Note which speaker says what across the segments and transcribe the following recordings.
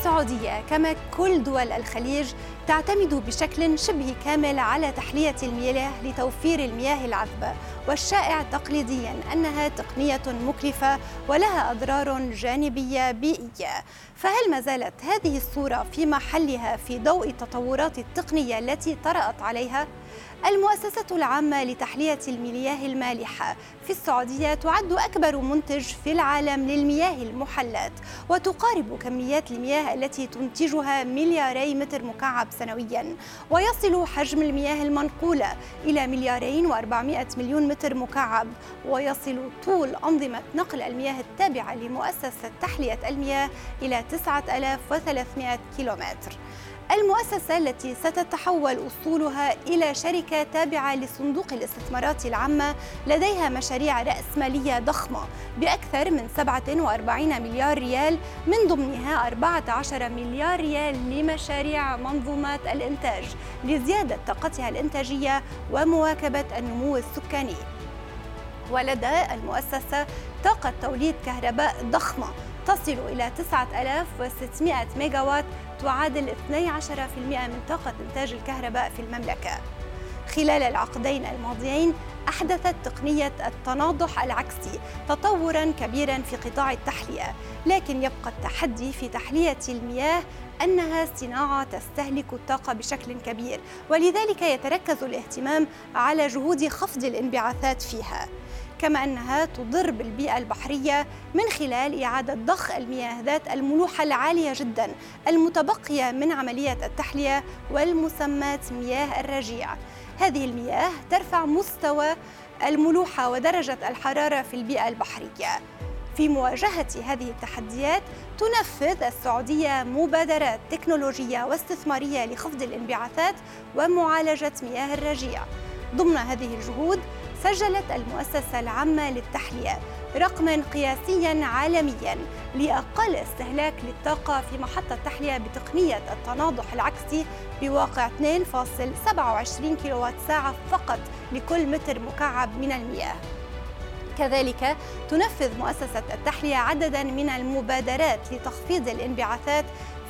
Speaker 1: السعودية كما كل دول الخليج تعتمد بشكل شبه كامل على تحلية المياه لتوفير المياه العذبة والشائع تقليديا أنها تقنية مكلفة ولها أضرار جانبية بيئية فهل ما زالت هذه الصورة في محلها في ضوء التطورات التقنية التي طرأت عليها؟ المؤسسة العامة لتحلية المياه المالحة. في السعودية تعد أكبر منتج في العالم للمياه المحلات وتقارب كميات المياه التي تنتجها ملياري متر مكعب سنويا. ويصل حجم المياه المنقولة إلى مليارين وأربعمائة مليون متر مكعب. ويصل طول أنظمة نقل المياه التابعة لمؤسسة تحلية المياه إلى 9300 كيلومتر. المؤسسة التي ستتحول أصولها إلى شركة تابعة لصندوق الاستثمارات العامة لديها مشاريع رأسمالية ضخمة بأكثر من 47 مليار ريال من ضمنها 14 مليار ريال لمشاريع منظومات الإنتاج لزيادة طاقتها الإنتاجية ومواكبة النمو السكاني. ولدى المؤسسة طاقة توليد كهرباء ضخمة تصل إلى 9600 ميجاوات تعادل 12% من طاقة إنتاج الكهرباء في المملكة. خلال العقدين الماضيين أحدثت تقنية التناضح العكسي تطورا كبيرا في قطاع التحلية لكن يبقى التحدي في تحلية المياه أنها صناعة تستهلك الطاقة بشكل كبير ولذلك يتركز الاهتمام على جهود خفض الانبعاثات فيها. كما أنها تضر بالبيئة البحرية من خلال إعادة ضخ المياه ذات الملوحة العالية جدا المتبقية من عملية التحلية والمسمات مياه الرجيع. هذه المياه ترفع مستوى الملوحة ودرجة الحرارة في البيئة البحرية. في مواجهة هذه التحديات تنفذ السعودية مبادرات تكنولوجية واستثمارية لخفض الانبعاثات ومعالجة مياه الرجيع. ضمن هذه الجهود سجلت المؤسسة العامة للتحلية رقما قياسيا عالميا لأقل استهلاك للطاقة في محطة تحلية بتقنية التناضح العكسي بواقع 2.27 كيلووات ساعة فقط لكل متر مكعب من المياه. كذلك تنفذ مؤسسة التحلية عددا من المبادرات لتخفيض الانبعاثات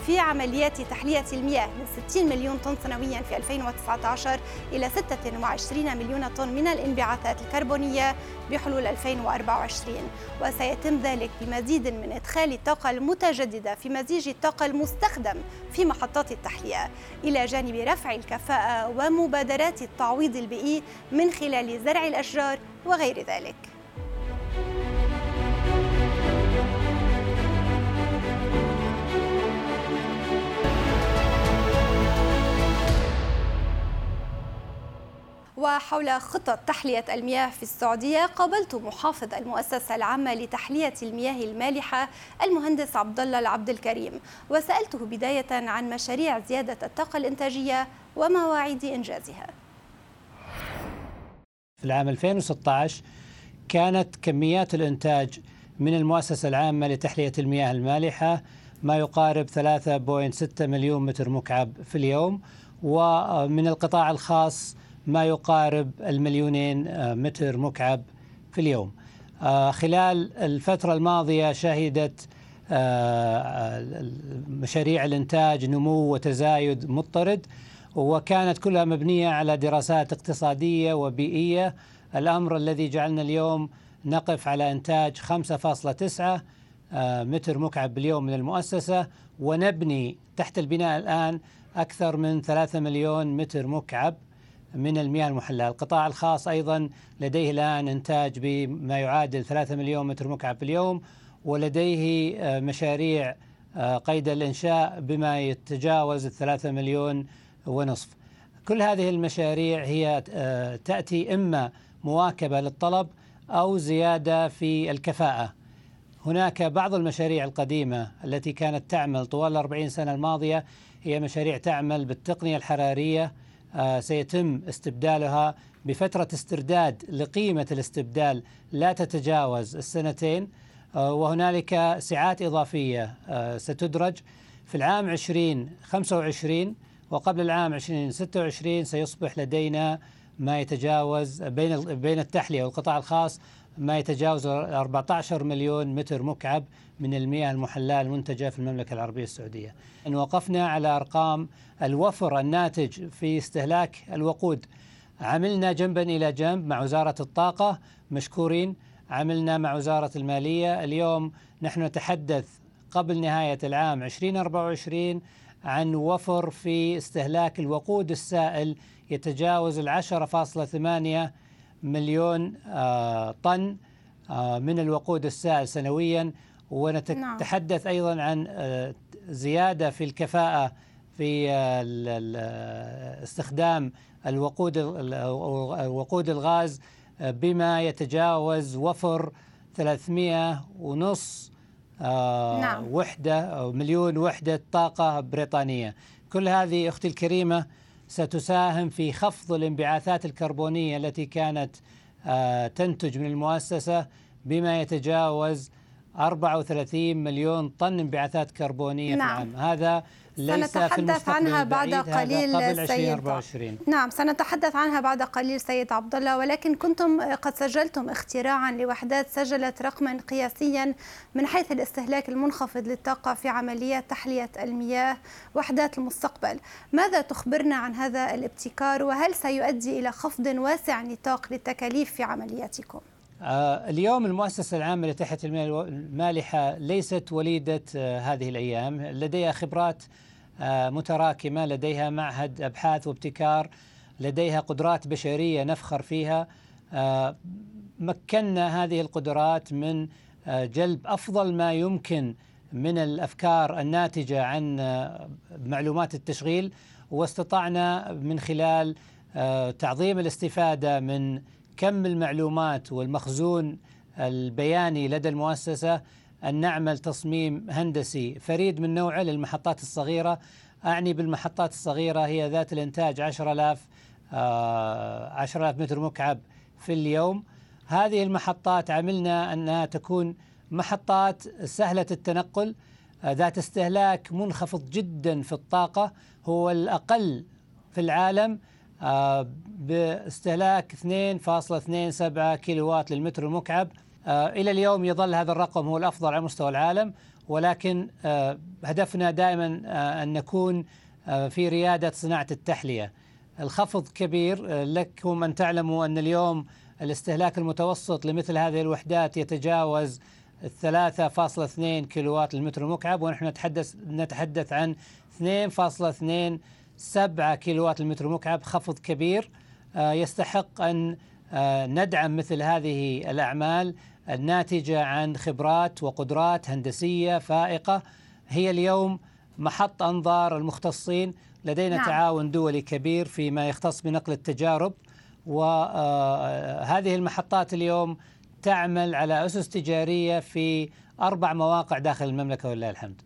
Speaker 1: في عمليات تحلية المياه من 60 مليون طن سنويا في 2019 إلى 26 مليون طن من الانبعاثات الكربونية بحلول 2024 وسيتم ذلك بمزيد من إدخال الطاقة المتجددة في مزيج الطاقة المستخدم في محطات التحلية إلى جانب رفع الكفاءة ومبادرات التعويض البيئي من خلال زرع الأشجار وغير ذلك. وحول خطط تحلية المياه في السعودية قابلت محافظ المؤسسة العامة لتحلية المياه المالحة المهندس عبد الله العبد الكريم. وسألته بداية عن مشاريع زيادة الطاقة الإنتاجية ومواعيد إنجازها.
Speaker 2: في العام 2016 كانت كميات الإنتاج من المؤسسة العامة لتحلية المياه المالحة ما يقارب 3.6 مليون متر مكعب في اليوم ومن القطاع الخاص ما يقارب المليونين آه، متر مكعب في اليوم. آه، خلال الفترة الماضية شهدت آه، مشاريع الإنتاج نمو وتزايد مضطرد وكانت كلها مبنية على دراسات اقتصادية وبيئية الأمر الذي جعلنا اليوم نقف على إنتاج 5.9 متر مكعب باليوم من المؤسسة ونبني تحت البناء الآن أكثر من 3 مليون متر مكعب من المياه المحلاه، القطاع الخاص أيضا لديه الآن إنتاج بما يعادل 3 مليون متر مكعب باليوم ولديه آه، مشاريع آه، قيد الإنشاء بما يتجاوز 3 مليون ونصف. كل هذه المشاريع هي آه، تأتي إما مواكبة للطلب أو زيادة في الكفاءة. هناك بعض المشاريع القديمة التي كانت تعمل طوال 40 سنة الماضية. هي مشاريع تعمل بالتقنية الحرارية. سيتم استبدالها بفترة استرداد لقيمة الاستبدال. لا تتجاوز السنتين. وهنالك سعات إضافية ستدرج. في العام 2025 وقبل العام 2026 سيصبح لدينا ما يتجاوز بين بين التحلية والقطاع الخاص ما يتجاوز 14 مليون متر مكعب من المياه المحلاة المنتجة في المملكة العربية السعودية. إن وقفنا على أرقام الوفر الناتج في استهلاك الوقود عملنا جنبا إلى جنب مع وزارة الطاقة مشكورين عملنا مع وزارة المالية. اليوم نحن نتحدث قبل نهاية العام 2024 عن وفر في استهلاك الوقود السائل يتجاوز العشرة فاصلة ثمانية مليون آه، طن آه، من الوقود السائل سنويا ونتحدث نعم. أيضا عن آه، زيادة في الكفاءة في استخدام الوقود وقود الغاز بما يتجاوز وفر 300 ونص نعم. وحدة أو مليون وحدة طاقة بريطانية كل هذه أختي الكريمة ستساهم في خفض الانبعاثات الكربونية التي كانت آه، تنتج من المؤسسة بما يتجاوز 34 مليون طن انبعاثات كربونية نعم. في العام هذا
Speaker 1: سنتحدث عنها بعد قليل
Speaker 2: سيد
Speaker 1: نعم سنتحدث عنها بعد قليل سيد عبد الله ولكن كنتم قد سجلتم اختراعا لوحدات سجلت رقما قياسيا من حيث الاستهلاك المنخفض للطاقة في عمليات تحلية المياه وحدات المستقبل. ماذا تخبرنا عن هذا الابتكار؟ وهل سيؤدي إلى خفض واسع نطاق للتكاليف في عملياتكم؟
Speaker 2: آه اليوم المؤسسة العامة المياه المالحة ليست وليدة آه هذه الأيام. لديها خبرات متراكمة لديها معهد أبحاث وابتكار لديها قدرات بشرية نفخر فيها. آه، مكنا هذه القدرات من آه، جلب أفضل ما يمكن من الأفكار الناتجة عن آه، معلومات التشغيل واستطعنا من خلال تعظيم الاستفادة من كم المعلومات والمخزون البياني لدى المؤسسة أن نعمل تصميم هندسي فريد من نوعه للمحطات الصغيرة. أعني بالمحطات الصغيرة هي ذات الإنتاج 10000 10000 متر مكعب في اليوم. هذه المحطات عملنا أنها تكون محطات سهلة التنقل آه، ذات استهلاك منخفض جدا في الطاقة هو الأقل في العالم آه، باستهلاك 2.27 كيلووات للمتر المكعب آه، إلى اليوم يظل هذا الرقم هو الأفضل على مستوى العالم ولكن آه، هدفنا دائما أن نكون في ريادة صناعة التحلية. الخفض كبير لكم أن تعلموا أن اليوم الاستهلاك المتوسط لمثل هذه الوحدات يتجاوز 3.2 كيلووات للمتر المكعب ونحن نتحدث نتحدث عن 2.2 7 كيلووات المتر مكعب خفض كبير. آه، يستحق أن آه، ندعم مثل هذه الأعمال الناتجة عن خبرات وقدرات هندسية فائقة. هي اليوم محط أنظار المختصين. لدينا نعم. تعاون دولي كبير فيما يختص بنقل التجارب وهذه آه، المحطات اليوم تعمل على أسس تجارية في أربع مواقع داخل المملكة ولله الحمد.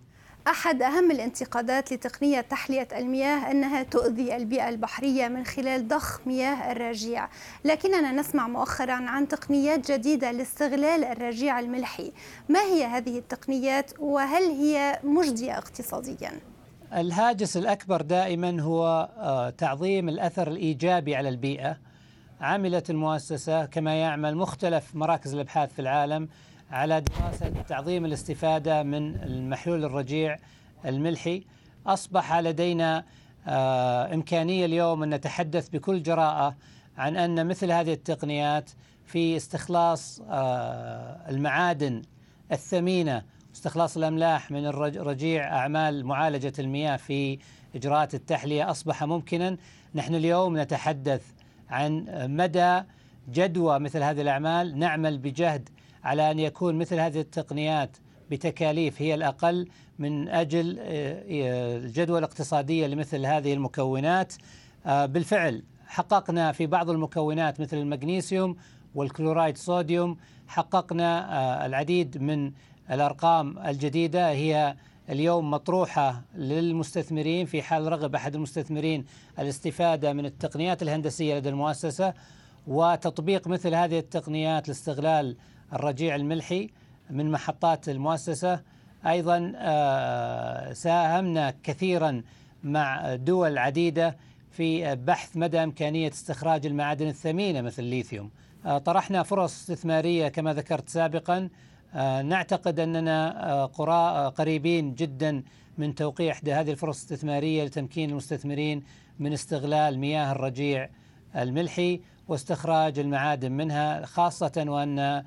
Speaker 1: أحد أهم الانتقادات لتقنية تحلية المياه أنها تؤذي البيئة البحرية من خلال ضخ مياه الرجيع. لكننا نسمع مؤخرا عن تقنيات جديدة لاستغلال الرجيع الملحي. ما هي هذه التقنيات وهل هي مجدية اقتصاديا؟
Speaker 2: الهاجس الأكبر دائما هو آه، تعظيم الأثر الإيجابي على البيئة. عملت المؤسسة كما يعمل مختلف مراكز الأبحاث في العالم على دراسة تعظيم الاستفادة من المحلول الرجيع الملحي. أصبح لدينا آه، إمكانية اليوم أن نتحدث بكل جراءة عن أن مثل هذه التقنيات في استخلاص آه، المعادن الثمينة استخلاص الأملاح من رجيع أعمال معالجة المياه في إجراءات التحلية أصبح ممكنا. نحن اليوم نتحدث عن مدى جدوى مثل هذه الأعمال. نعمل بجهد على أن يكون مثل هذه التقنيات بتكاليف هي الأقل من أجل آه، الجدوى الاقتصادية لمثل هذه المكونات. آه، بالفعل حققنا في بعض المكونات مثل المغنيسيوم والكلورايد صوديوم حققنا آه، العديد من الأرقام الجديدة. هي اليوم مطروحة للمستثمرين في حال رغب أحد المستثمرين الاستفادة من التقنيات الهندسية لدى المؤسسة وتطبيق مثل هذه التقنيات لاستغلال الرجيع الملحي من محطات المؤسسة. أيضا آه، ساهمنا كثيرا مع دول عديدة في بحث مدى إمكانية استخراج المعادن الثمينة مثل الليثيوم آه، طرحنا فرص استثمارية كما ذكرت سابقا. آه، نعتقد أننا قريبين جدا من توقيع إحدى هذه الفرص الاستثمارية لتمكين المستثمرين من استغلال مياه الرجيع الملحي واستخراج المعادن منها خاصة وأن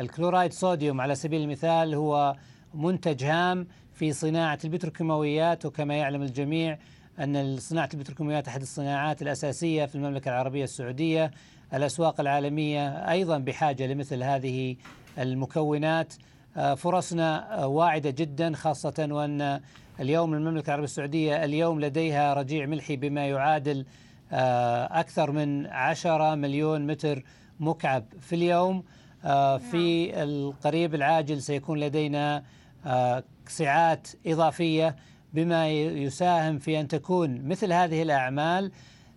Speaker 2: الكلورايد صوديوم على سبيل المثال هو منتج هام في صناعة البتروكيماويات وكما يعلم الجميع أن صناعة البتروكيماويات أحد الصناعات الأساسية في المملكة العربية السعودية الأسواق العالمية أيضا بحاجة لمثل هذه المكونات. آه، فرصنا واعدة جدا خاصة وأن اليوم المملكة العربية السعودية اليوم لديها رجيع ملحي بما يعادل آه، أكثر من عشرة مليون متر مكعب في اليوم. في نعم. القريب العاجل سيكون لدينا آه، سعات إضافية بما يساهم في أن تكون مثل هذه الأعمال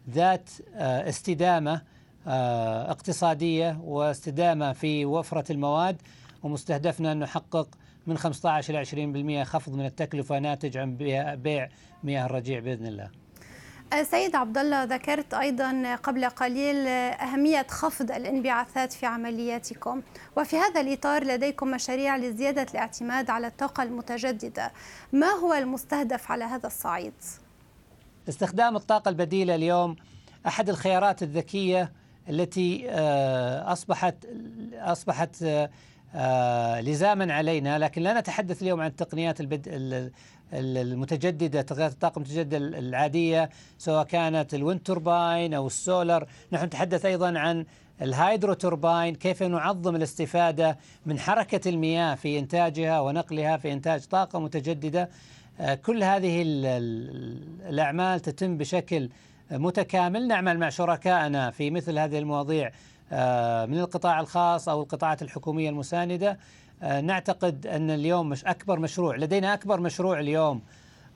Speaker 2: ذات استدامة اقتصادية واستدامة في وفرة المواد ومستهدفنا أن نحقق من 15 إلى 20% خفض من التكلفة ناتج عن بيع مياه الرجيع بإذن الله
Speaker 1: سيد عبد الله ذكرت أيضا قبل قليل أهمية خفض الانبعاثات في عملياتكم وفي هذا الإطار لديكم مشاريع لزيادة الاعتماد على الطاقة المتجددة. ما هو المستهدف على هذا الصعيد؟
Speaker 2: استخدام الطاقة البديلة اليوم أحد الخيارات الذكية التي آه، أصبحت أصبحت آه، لزاما علينا لكن لا نتحدث اليوم عن التقنيات البد... المتجددة تغيرات الطاقه المتجددة العادية سواء كانت ال wind turbine أو السولر. نحن نتحدث أيضا عن ال hydro turbine كيف نعظم الاستفادة من حركة المياه في إنتاجها ونقلها في إنتاج طاقة متجددة. آه، كل هذه الأعمال تتم بشكل متكامل. نعمل مع شركائنا في مثل هذه المواضيع آه، من القطاع الخاص أو القطاعات الحكومية المساندة. آه، نعتقد أن اليوم مش أكبر مشروع لدينا أكبر مشروع اليوم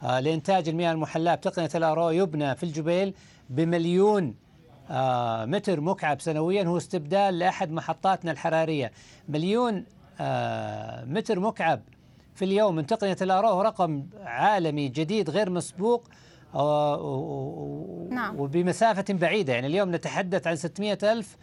Speaker 2: آه، لإنتاج المياه المحلاة بتقنية الأرو يبنى في الجبيل بمليون آه، متر مكعب سنويا. هو استبدال لأحد محطاتنا الحرارية. مليون متر مكعب في اليوم من تقنية الأرو رقم عالمي جديد غير مسبوق نعم. وبمسافة بعيدة. يعني اليوم نتحدث عن 600 ألف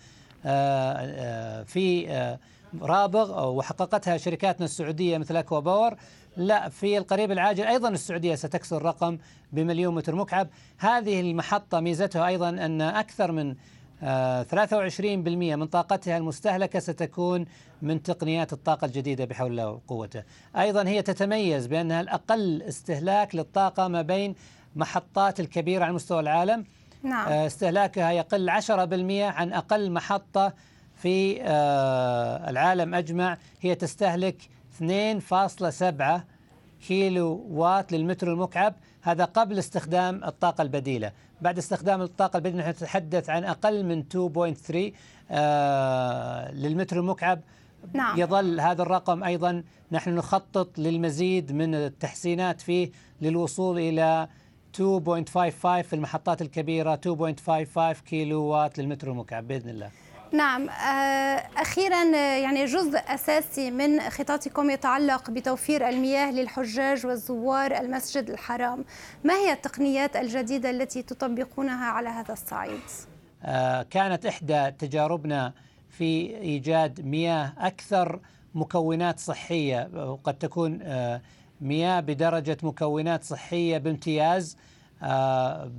Speaker 2: في رابغ وحققتها شركاتنا السعودية مثل أكوا باور. لا في القريب العاجل أيضا السعودية ستكسر الرقم بمليون متر مكعب. هذه المحطة ميزتها أيضا أن أكثر من 23% آه، من طاقتها المستهلكة ستكون من تقنيات الطاقة الجديدة بحول الله وقوته أيضا هي تتميز بأنها الأقل استهلاك للطاقة ما بين محطات الكبيرة على مستوى العالم. نعم. آه، استهلاكها يقل 10% عن أقل محطة في آه، العالم أجمع. هي تستهلك 2.7 كيلو وات للمتر المكعب. هذا قبل استخدام الطاقة البديلة. بعد استخدام الطاقة البديلة نحن نتحدث عن أقل من 2.3 آه للمتر المكعب. نعم. يظل هذا الرقم أيضا. نحن نخطط للمزيد من التحسينات فيه للوصول إلى 2.55 في المحطات الكبيرة 2.55 كيلو وات للمتر المكعب بإذن الله
Speaker 1: نعم آه، أخيرا آه، يعني جزء أساسي من خططكم يتعلق بتوفير المياه للحجاج والزوار المسجد الحرام ما هي التقنيات الجديدة التي تطبقونها على هذا الصعيد؟
Speaker 2: آه، كانت إحدى تجاربنا في إيجاد مياه أكثر مكونات صحية وقد تكون مياه بدرجة مكونات صحية بامتياز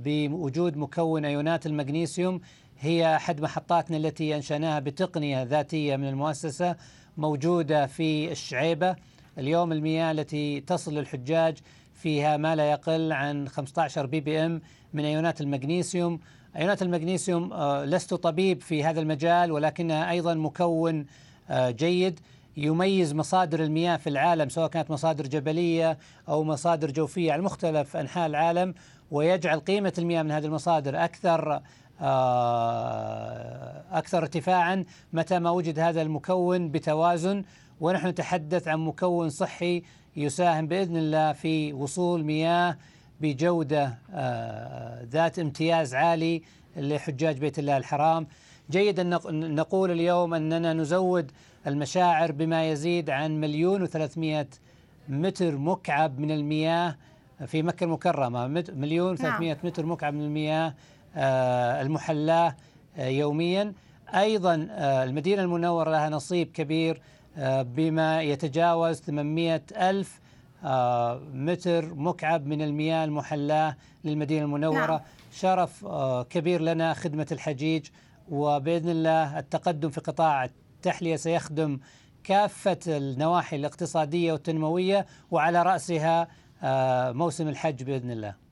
Speaker 2: بوجود مكون أيونات المغنيسيوم. هي أحد محطاتنا التي أنشأناها بتقنية ذاتية من المؤسسة موجودة في الشعيبة. اليوم المياه التي تصل للحجاج فيها ما لا يقل عن 15 بي بي إم من ايونات المغنيسيوم. ايونات المغنيسيوم آه، لست طبيب في هذا المجال ولكنها أيضا مكون آه، جيد. يميز مصادر المياه في العالم سواء كانت مصادر جبلية أو مصادر جوفية على مختلف أنحاء العالم ويجعل قيمة المياه من هذه المصادر أكثر آه، أكثر ارتفاعا متى ما وجد هذا المكون بتوازن ونحن نتحدث عن مكون صحي يساهم بإذن الله في وصول مياه بجودة آه، ذات امتياز عالي لحجاج بيت الله الحرام. جيد ان نقول اليوم أننا نزود المشاعر بما يزيد عن مليون وثلاثمائة متر مكعب من المياه في مكة المكرمة مليون نعم. وثلاثمائة متر مكعب من المياه آه، المحلاة آه، يوميا أيضا المدينة المنورة لها نصيب كبير بما يتجاوز 800 ألف آه، متر مكعب من المياه المحلاة للمدينة المنورة نعم. شرف آه، كبير لنا خدمة الحجيج وبإذن الله التقدم في قطاع التحلية سيخدم كافة النواحي الاقتصادية والتنموية وعلى رأسها آه، موسم الحج بإذن الله.